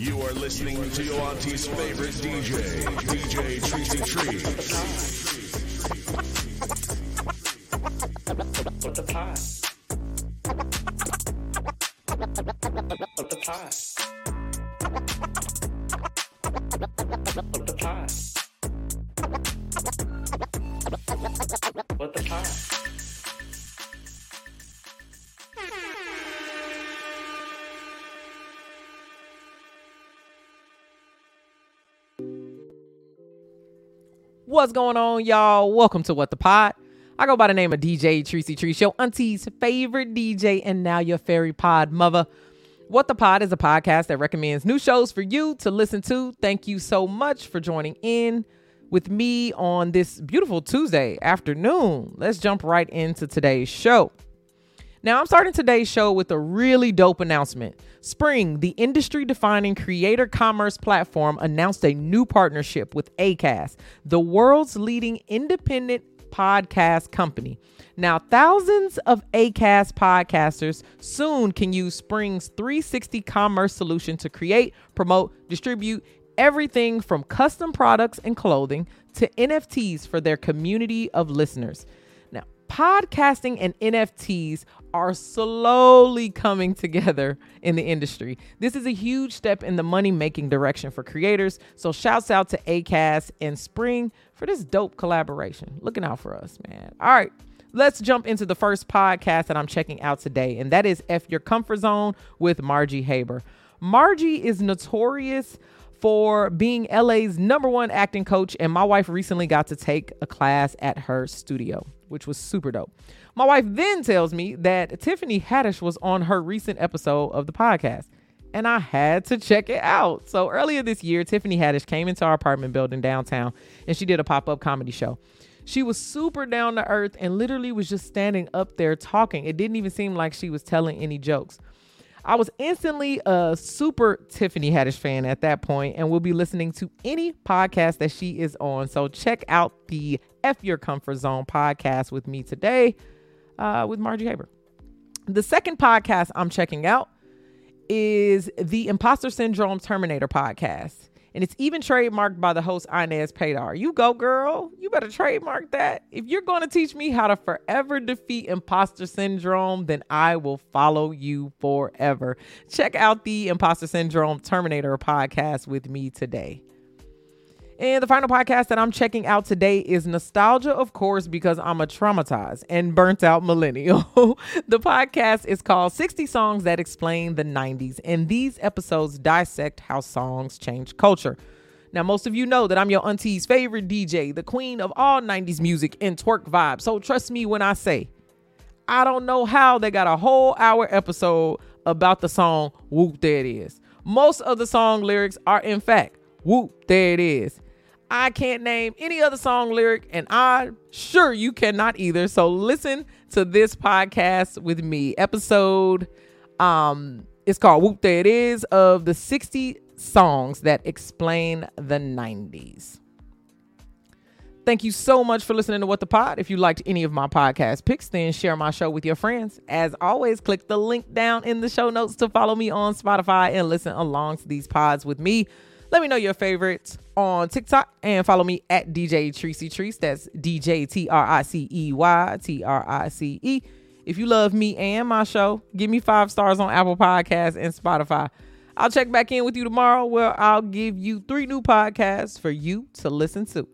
You are listening to your auntie's favorite DJ, DJ Tricey Trice. What the Pod? What's going on, y'all? Welcome to What the Pod. I go by the name of DJ Tricey Trice, your auntie's favorite DJ, and now your fairy pod mother. What the Pod is a podcast that recommends new shows for you to listen to. Thank you so much for joining in with me on this beautiful Tuesday afternoon. Let's jump right into today's show. Now, I'm starting today's show with a really dope announcement. Spring, the industry defining creator commerce platform, announced a new partnership with ACAST, the world's leading independent podcast company. Now, thousands of ACAST podcasters soon can use Spring's 360 commerce solution to create, promote, distribute everything from custom products and clothing to NFTs for their community of listeners. Podcasting and NFTs are slowly coming together in the industry. This is a huge step in the money making direction for creators. So, shouts out to ACAST and Spring for this dope collaboration. Looking out for us, man. All right. Let's jump into the first podcast that I'm checking out today, and that is F Your Comfort Zone with Margie Haber. Margie is notorious for being LA's number one acting coach, and my wife recently got to take a class at her studio, which was super dope. My wife then tells me that Tiffany Haddish was on her recent episode of the podcast, and I had to check it out. So earlier this year, Tiffany Haddish came into our apartment building downtown, and she did a pop up comedy show. She was super down to earth and literally was just standing up there talking. It didn't even seem like she was telling any jokes. I was instantly a super Tiffany Haddish fan at that point and will be listening to any podcast that she is on. So check out the F Your Comfort Zone podcast with me today uh, with Margie Haber. The second podcast I'm checking out is the Imposter Syndrome Terminator podcast. And it's even trademarked by the host Inez Paydar. You go, girl. You better trademark that. If you're going to teach me how to forever defeat imposter syndrome, then I will follow you forever. Check out the Imposter Syndrome Terminator podcast with me today. And the final podcast that I'm checking out today is Nostalgia, of course, because I'm a traumatized and burnt out millennial. the podcast is called 60 Songs That Explain the 90s, and these episodes dissect how songs change culture. Now, most of you know that I'm your auntie's favorite DJ, the queen of all 90s music and twerk vibes. So trust me when I say, I don't know how they got a whole hour episode about the song Whoop There It Is. Most of the song lyrics are, in fact, Whoop There It Is. I can't name any other song lyric, and I'm sure you cannot either. So listen to this podcast with me. Episode um it's called Whoop There It Is of the 60 songs that explain the 90s. Thank you so much for listening to What the Pod. If you liked any of my podcast picks, then share my show with your friends. As always, click the link down in the show notes to follow me on Spotify and listen along to these pods with me. Let me know your favorites on TikTok and follow me at DJ Tricey Trice. That's DJ T R I C E Y T R I C E. If you love me and my show, give me five stars on Apple Podcasts and Spotify. I'll check back in with you tomorrow where I'll give you three new podcasts for you to listen to.